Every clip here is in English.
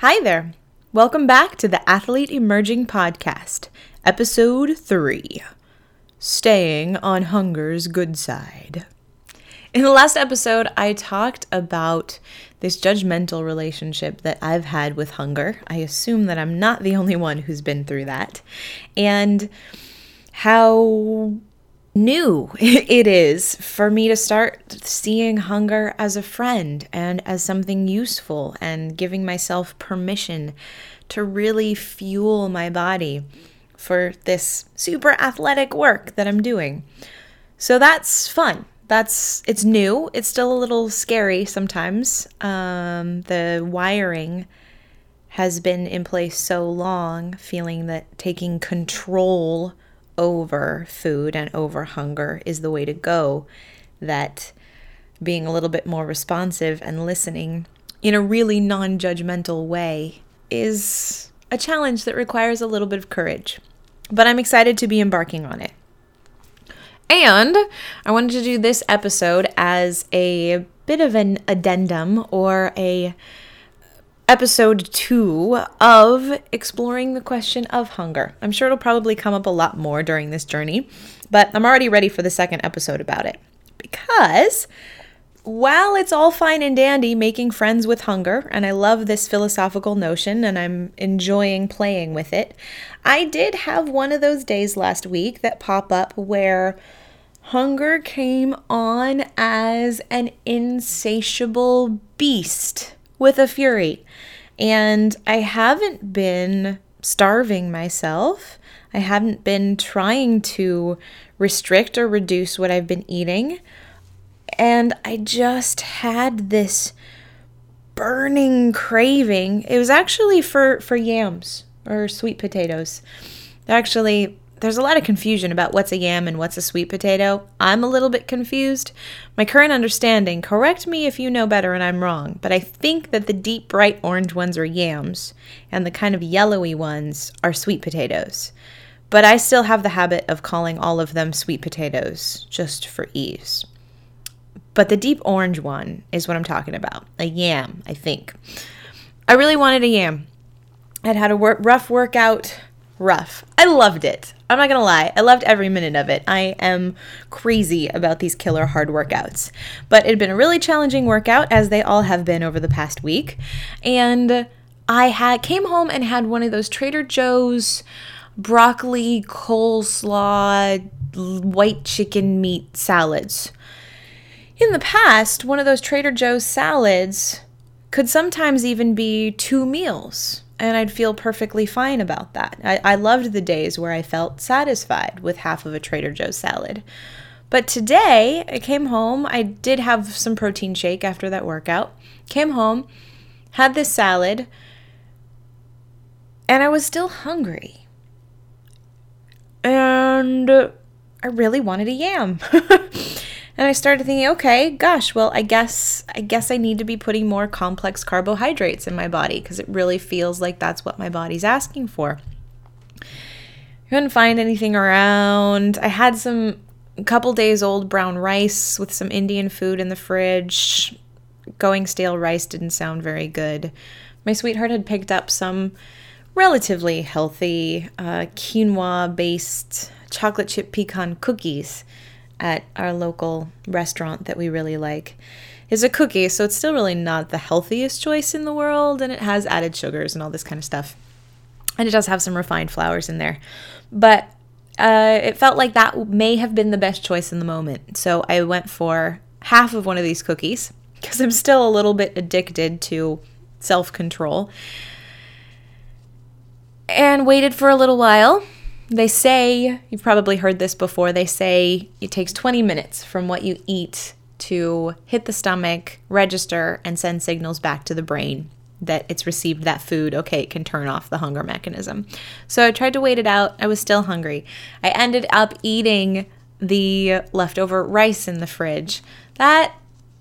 Hi there. Welcome back to the Athlete Emerging Podcast, Episode 3 Staying on Hunger's Good Side. In the last episode, I talked about this judgmental relationship that I've had with hunger. I assume that I'm not the only one who's been through that. And how new it is for me to start seeing hunger as a friend and as something useful and giving myself permission to really fuel my body for this super athletic work that I'm doing. So that's fun. That's it's new. It's still a little scary sometimes. Um, the wiring has been in place so long, feeling that taking control over food and over hunger is the way to go. That being a little bit more responsive and listening in a really non judgmental way is a challenge that requires a little bit of courage. But I'm excited to be embarking on it. And I wanted to do this episode as a bit of an addendum or a episode 2 of exploring the question of hunger. I'm sure it'll probably come up a lot more during this journey, but I'm already ready for the second episode about it. Because while it's all fine and dandy making friends with hunger, and I love this philosophical notion and I'm enjoying playing with it, I did have one of those days last week that pop up where hunger came on as an insatiable beast with a fury. And I haven't been starving myself. I haven't been trying to restrict or reduce what I've been eating and I just had this burning craving. It was actually for for yams or sweet potatoes. Actually, there's a lot of confusion about what's a yam and what's a sweet potato. I'm a little bit confused. My current understanding, correct me if you know better and I'm wrong, but I think that the deep bright orange ones are yams and the kind of yellowy ones are sweet potatoes. But I still have the habit of calling all of them sweet potatoes just for ease. But the deep orange one is what I'm talking about. A yam, I think. I really wanted a yam. I'd had a work, rough workout. Rough. I loved it. I'm not to lie. I loved every minute of it. I am crazy about these killer hard workouts. But it had been a really challenging workout, as they all have been over the past week. And I had came home and had one of those Trader Joe's broccoli, coleslaw, white chicken meat salads in the past, one of those Trader Joe's salads could sometimes even be two meals, and I'd feel perfectly fine about that. I, I loved the days where I felt satisfied with half of a Trader Joe's salad. But today, I came home. I did have some protein shake after that workout. Came home, had this salad, and I was still hungry. And I really wanted a yam. And I started thinking, okay, gosh, well, I guess I guess I need to be putting more complex carbohydrates in my body because it really feels like that's what my body's asking for. Couldn't find anything around. I had some couple days old brown rice with some Indian food in the fridge. Going stale rice didn't sound very good. My sweetheart had picked up some relatively healthy uh, quinoa based chocolate chip pecan cookies at our local restaurant that we really like is a cookie. So it's still really not the healthiest choice in the world, and it has added sugars and all this kind of stuff. And it does have some refined flours in there. But uh, it felt like that may have been the best choice in the moment. So I went for half of one of these cookies because I'm still a little bit addicted to self control. And waited for a little while they say, you've probably heard this before, they say it takes 20 minutes from what you eat to hit the stomach, register, and send signals back to the brain that it's received that food. Okay, it can turn off the hunger mechanism. So I tried to wait it out. I was still hungry. I ended up eating the leftover rice in the fridge. That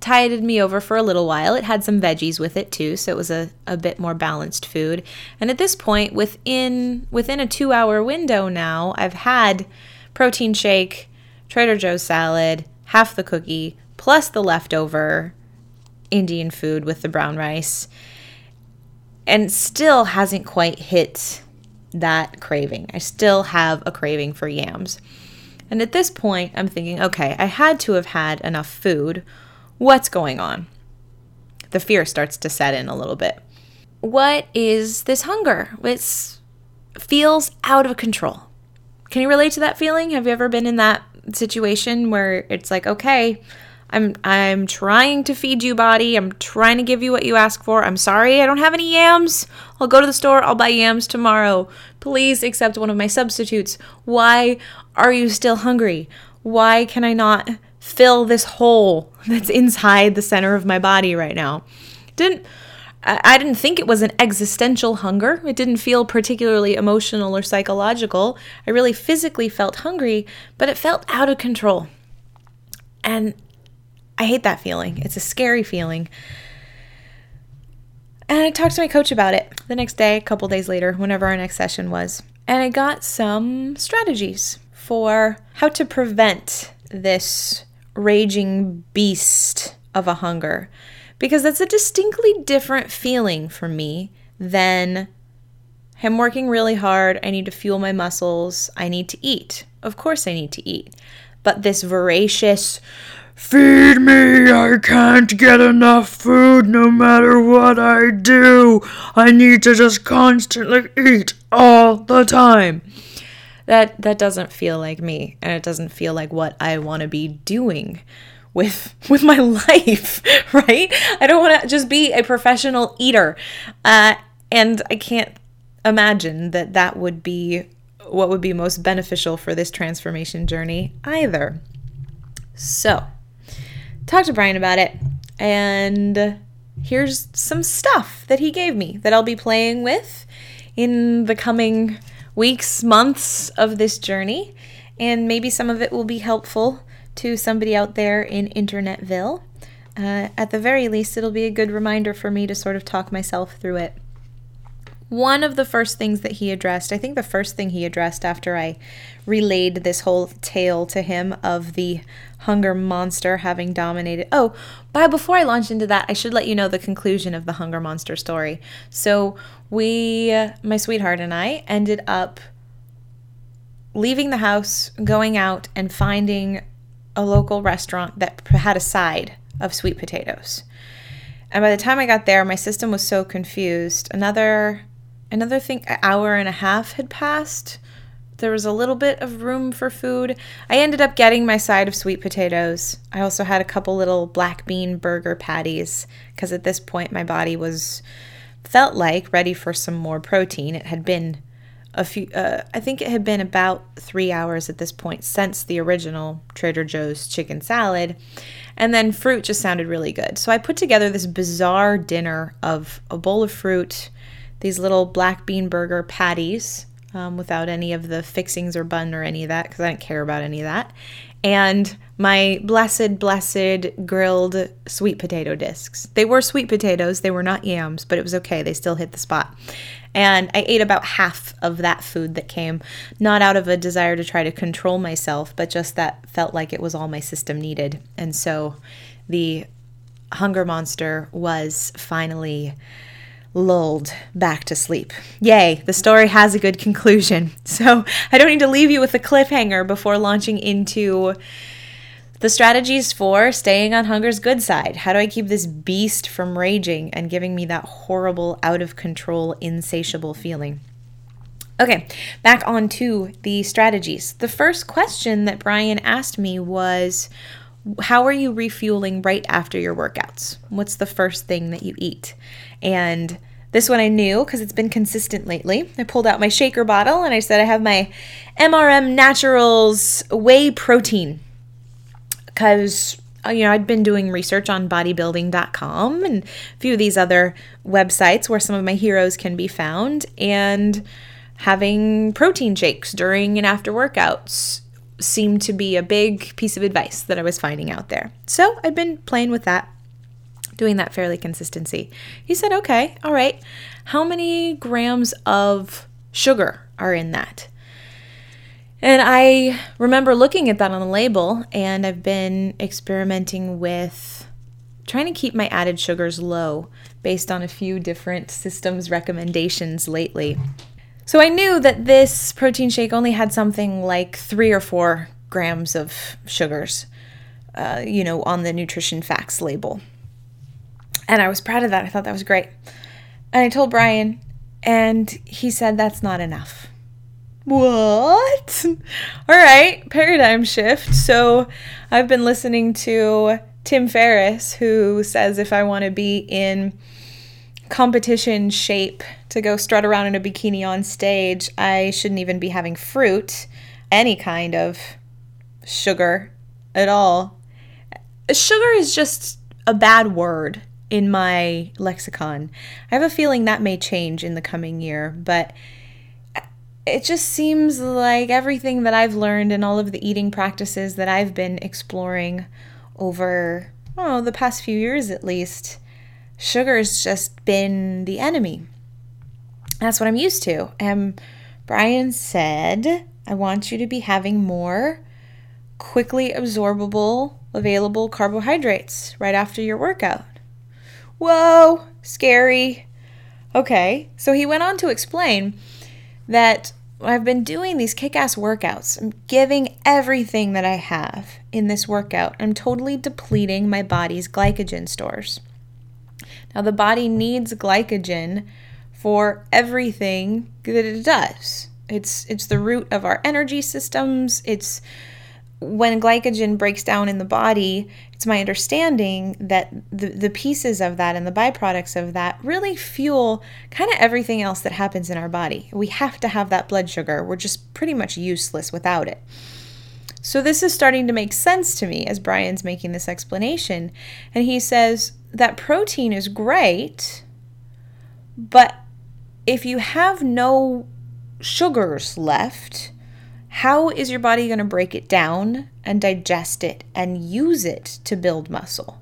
tided me over for a little while. It had some veggies with it too, so it was a, a bit more balanced food. And at this point, within within a two hour window now, I've had protein shake, Trader Joe's salad, half the cookie, plus the leftover Indian food with the brown rice. and still hasn't quite hit that craving. I still have a craving for yams. And at this point, I'm thinking, okay, I had to have had enough food. What's going on? The fear starts to set in a little bit. What is this hunger? It feels out of control. Can you relate to that feeling? Have you ever been in that situation where it's like, okay, I'm I'm trying to feed you body. I'm trying to give you what you ask for. I'm sorry I don't have any yams. I'll go to the store. I'll buy yams tomorrow. Please accept one of my substitutes. Why are you still hungry? Why can I not fill this hole that's inside the center of my body right now? Didn't I didn't think it was an existential hunger. It didn't feel particularly emotional or psychological. I really physically felt hungry, but it felt out of control. And I hate that feeling. It's a scary feeling. And I talked to my coach about it the next day, a couple days later, whenever our next session was. And I got some strategies for how to prevent this raging beast of a hunger. Because that's a distinctly different feeling for me than I'm working really hard. I need to fuel my muscles. I need to eat. Of course, I need to eat. But this voracious, Feed me! I can't get enough food no matter what I do. I need to just constantly eat all the time. That that doesn't feel like me, and it doesn't feel like what I want to be doing with with my life, right? I don't want to just be a professional eater, uh, and I can't imagine that that would be what would be most beneficial for this transformation journey either. So talked to Brian about it, and here's some stuff that he gave me that I'll be playing with in the coming weeks, months of this journey. And maybe some of it will be helpful to somebody out there in Internetville. Uh, at the very least, it'll be a good reminder for me to sort of talk myself through it. One of the first things that he addressed, I think the first thing he addressed after I relayed this whole tale to him of the hunger monster having dominated. Oh, by before I launch into that, I should let you know the conclusion of the hunger monster story. So, we, my sweetheart and I, ended up leaving the house, going out, and finding a local restaurant that had a side of sweet potatoes. And by the time I got there, my system was so confused. Another another thing an hour and a half had passed there was a little bit of room for food. I ended up getting my side of sweet potatoes. I also had a couple little black bean burger patties because at this point my body was felt like ready for some more protein. It had been a few uh, I think it had been about 3 hours at this point since the original Trader Joe's chicken salad. And then fruit just sounded really good. So I put together this bizarre dinner of a bowl of fruit, these little black bean burger patties, um, without any of the fixings or bun or any of that because I didn't care about any of that. And my blessed, blessed grilled sweet potato discs. They were sweet potatoes, they were not yams, but it was okay. They still hit the spot. And I ate about half of that food that came, not out of a desire to try to control myself, but just that felt like it was all my system needed. And so the hunger monster was finally lulled back to sleep. Yay, the story has a good conclusion. So I don't need to leave you with a cliffhanger before launching into the strategies for staying on hunger's good side. How do I keep this beast from raging and giving me that horrible, out of control, insatiable feeling? Okay, back on to the strategies. The first question that Brian asked me was How are you refueling right after your workouts? What's the first thing that you eat? And this one I knew because it's been consistent lately. I pulled out my shaker bottle and I said I have my MRM Naturals whey protein because uh, you know I'd been doing research on bodybuilding.com and a few of these other websites where some of my heroes can be found and having protein shakes during and after workouts seemed to be a big piece of advice that I was finding out there. So I've been playing with that doing that fairly consistency. He said, okay, all right. How many grams of sugar are in that? And I remember looking at that on the label, and I've been experimenting with trying to keep my added sugars low based on a few different systems recommendations lately. So I knew that this protein shake only had something like three or four grams of sugars, uh, you know, on the nutrition facts label. And I was proud of that. I thought that was great. And I told Brian, and he said that's not enough. What? All right, paradigm shift. So I've been listening to Tim Ferriss, who says if I want to be in competition shape to go strut around in a bikini on stage, I shouldn't even be having fruit, any kind of sugar at all. Sugar is just a bad word in my lexicon. I have a feeling that may change in the coming year, but it just seems like everything that I've learned and all of the eating practices that I've been exploring over, oh, the past few years at least, sugar's just been the enemy. That's what I'm used to. And Brian said, I want you to be having more quickly absorbable, available carbohydrates right after your workout. Whoa, scary. Okay, so he went on to explain that I've been doing these kick ass workouts. I'm giving everything that I have in this workout. I'm totally depleting my body's glycogen stores. Now, the body needs glycogen for everything that it does. It's, it's the root of our energy systems. It's when glycogen breaks down in the body, it's my understanding that the, the pieces of that and the byproducts of that really fuel kind of everything else that happens in our body. We have to have that blood sugar. We're just pretty much useless without it. So, this is starting to make sense to me as Brian's making this explanation. And he says that protein is great, but if you have no sugars left, how is your body going to break it down and digest it and use it to build muscle?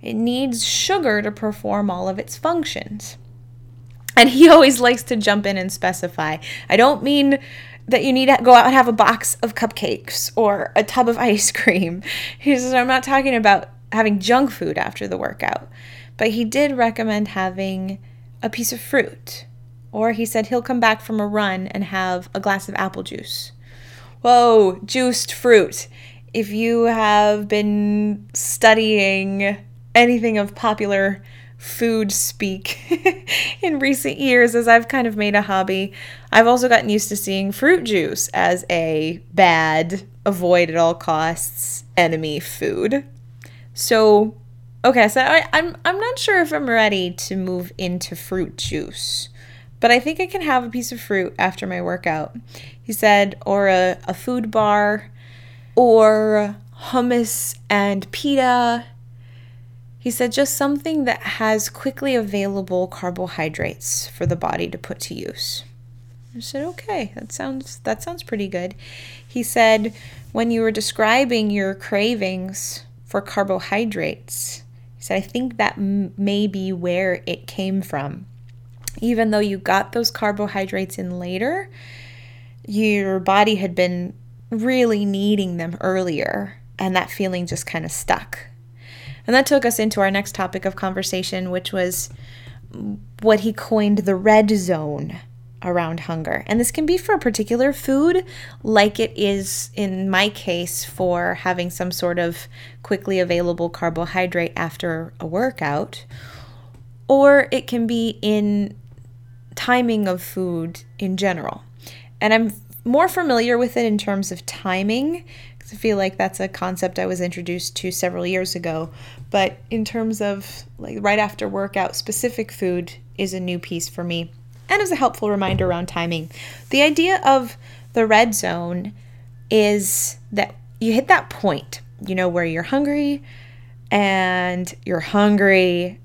It needs sugar to perform all of its functions. And he always likes to jump in and specify. I don't mean that you need to go out and have a box of cupcakes or a tub of ice cream. He says, I'm not talking about having junk food after the workout. But he did recommend having a piece of fruit. Or he said he'll come back from a run and have a glass of apple juice. Whoa, juiced fruit. If you have been studying anything of popular food speak in recent years, as I've kind of made a hobby, I've also gotten used to seeing fruit juice as a bad, avoid at all costs enemy food. So, okay, so I, I'm I'm not sure if I'm ready to move into fruit juice but I think I can have a piece of fruit after my workout. He said, or a, a food bar, or hummus and pita. He said, just something that has quickly available carbohydrates for the body to put to use. I said, okay, that sounds that sounds pretty good. He said, when you were describing your cravings for carbohydrates, he said, I think that m- may be where it came from even though you got those carbohydrates in later, your body had been really needing them earlier, and that feeling just kind of stuck. And that took us into our next topic of conversation, which was what he coined the red zone around hunger. And this can be for a particular food, like it is in my case for having some sort of quickly available carbohydrate after a workout, or it can be in timing of food in general. And I'm more familiar with it in terms of timing because I feel like that's a concept I was introduced to several years ago. But in terms of like right after workout, specific food is a new piece for me and is a helpful reminder around timing. The idea of the red zone is that you hit that point, you know, where you're hungry and you're hungry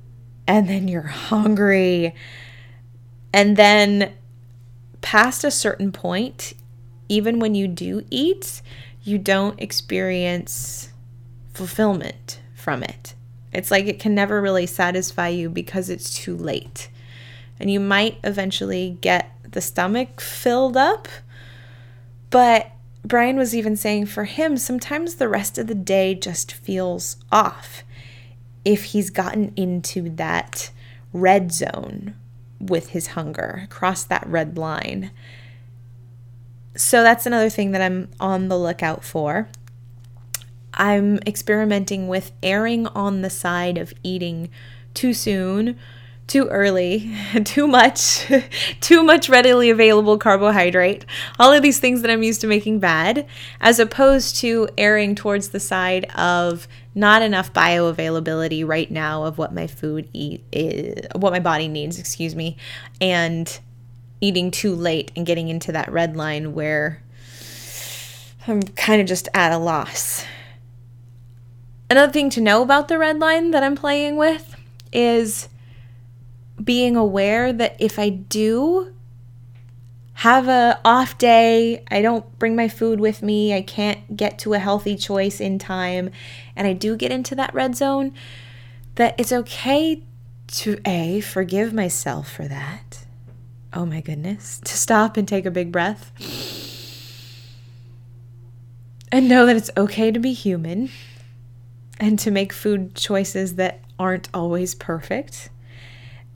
and then you're hungry and then past a certain point, even when you do eat, you don't experience fulfillment from it. It's like it can never really satisfy you because it's too late. And you might eventually get the stomach filled up. But Brian was even saying for him, sometimes the rest of the day just feels off. if he's gotten into that red zone with his hunger, cross that red line. So that's another thing that I'm on the lookout for. I'm experimenting with erring on the side of eating too soon, too early, too much, too much readily available carbohydrate, all of these things that I'm used to making bad, as opposed to erring towards the side of not enough bioavailability right now of what my food eat is, what my body needs, excuse me, and eating too late and getting into that red line where I'm kind of just at a loss. Another thing to know about the red line that I'm playing with is being aware that if I do have a off day, I don't bring my food with me, I can't get to a healthy choice in time, and I do get into that red zone, that it's okay to A, forgive myself for that. Oh my goodness. To stop and take a big breath. And know that it's okay to be human and to make food choices that aren't always perfect.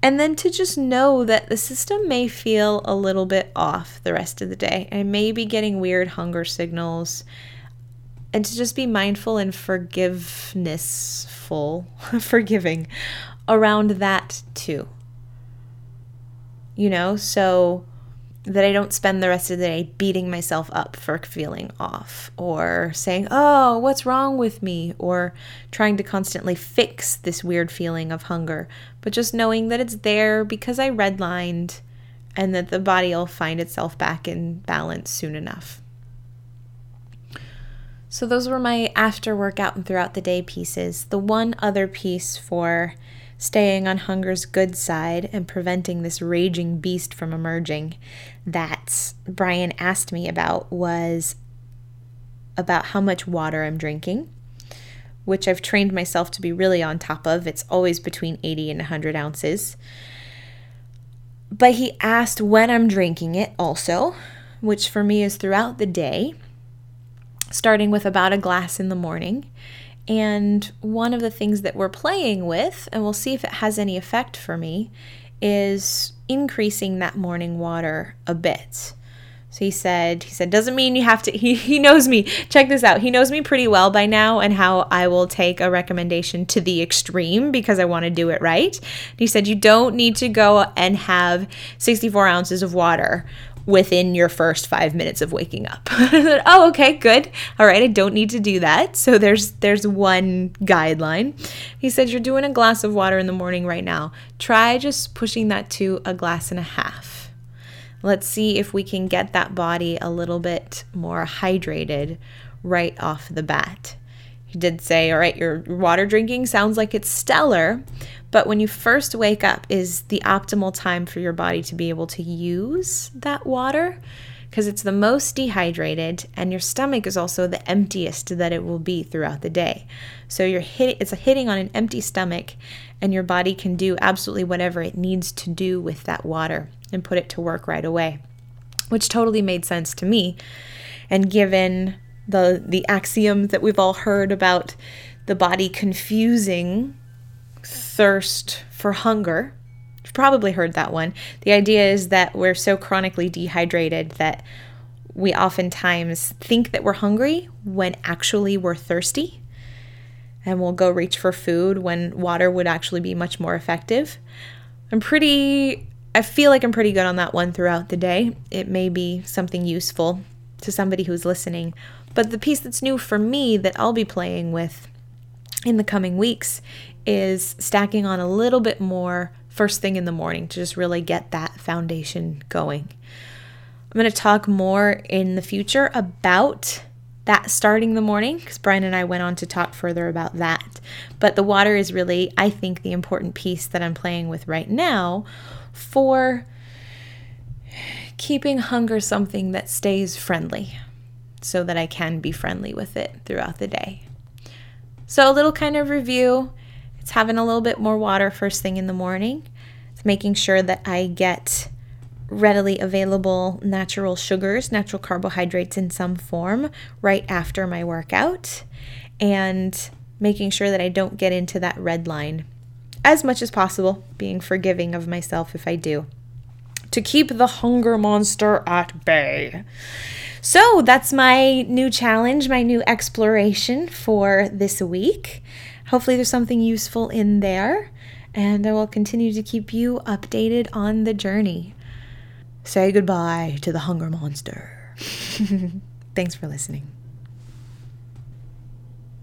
And then to just know that the system may feel a little bit off the rest of the day. I may be getting weird hunger signals. And to just be mindful and forgivenessful, forgiving around that too. You know, so that I don't spend the rest of the day beating myself up for feeling off or saying, oh, what's wrong with me? Or trying to constantly fix this weird feeling of hunger, but just knowing that it's there because I redlined and that the body will find itself back in balance soon enough. So, those were my after workout and throughout the day pieces. The one other piece for staying on hunger's good side and preventing this raging beast from emerging that Brian asked me about was about how much water I'm drinking, which I've trained myself to be really on top of. It's always between 80 and 100 ounces. But he asked when I'm drinking it also, which for me is throughout the day, starting with about a glass in the morning and one of the things that we're playing with, and we'll see if it has any effect for me, is increasing that morning water a bit. So he said, he said, doesn't mean you have to, he, he knows me. Check this out. He knows me pretty well by now and how I will take a recommendation to the extreme because I want to do it right. He said, you don't need to go and have 64 ounces of water within your first five minutes of waking up. oh, okay, good. All right, I don't need to do that. So there's there's one guideline. He said you're doing a glass of water in the morning right now. Try just pushing that to a glass and a half. Let's see if we can get that body a little bit more hydrated right off the bat. He did say, All right, your water drinking sounds like it's stellar, but when you first wake up is the optimal time for your body to be able to use that water because it's the most dehydrated and your stomach is also the emptiest that it will be throughout the day. So you're hitting it's hitting on an empty stomach and your body can do absolutely whatever it needs to do with that water and put it to work right away. Which totally made sense to me. And given the the axiom that we've all heard about the body confusing thirst for hunger. You've probably heard that one. The idea is that we're so chronically dehydrated that we oftentimes think that we're hungry when actually we're thirsty. And we'll go reach for food when water would actually be much more effective. I'm pretty, I feel like I'm pretty good on that one throughout the day. It may be something useful to somebody who's listening but the piece that's new for me that I'll be playing with in the coming weeks is stacking on a little bit more first thing in the morning to just really get that foundation going. I'm going to talk more in the future about that starting the morning because Brian and I went on to talk further about that. But the water is really, I think, the important piece that I'm playing with right now for keeping hunger something that stays friendly so that I can be friendly with it throughout the day. So, a little kind of review. It's having a little bit more water first thing in the morning, it's making sure that I get readily available natural sugars, natural carbohydrates in some form right after my workout, and making sure that I don't get into that red line as much as possible, being forgiving of myself if I do, to keep the hunger monster at bay. So that's my new challenge, my new exploration for this week. Hopefully, there's something useful in there, and I will continue to keep you updated on the journey. Say goodbye to the hunger monster. Thanks for listening.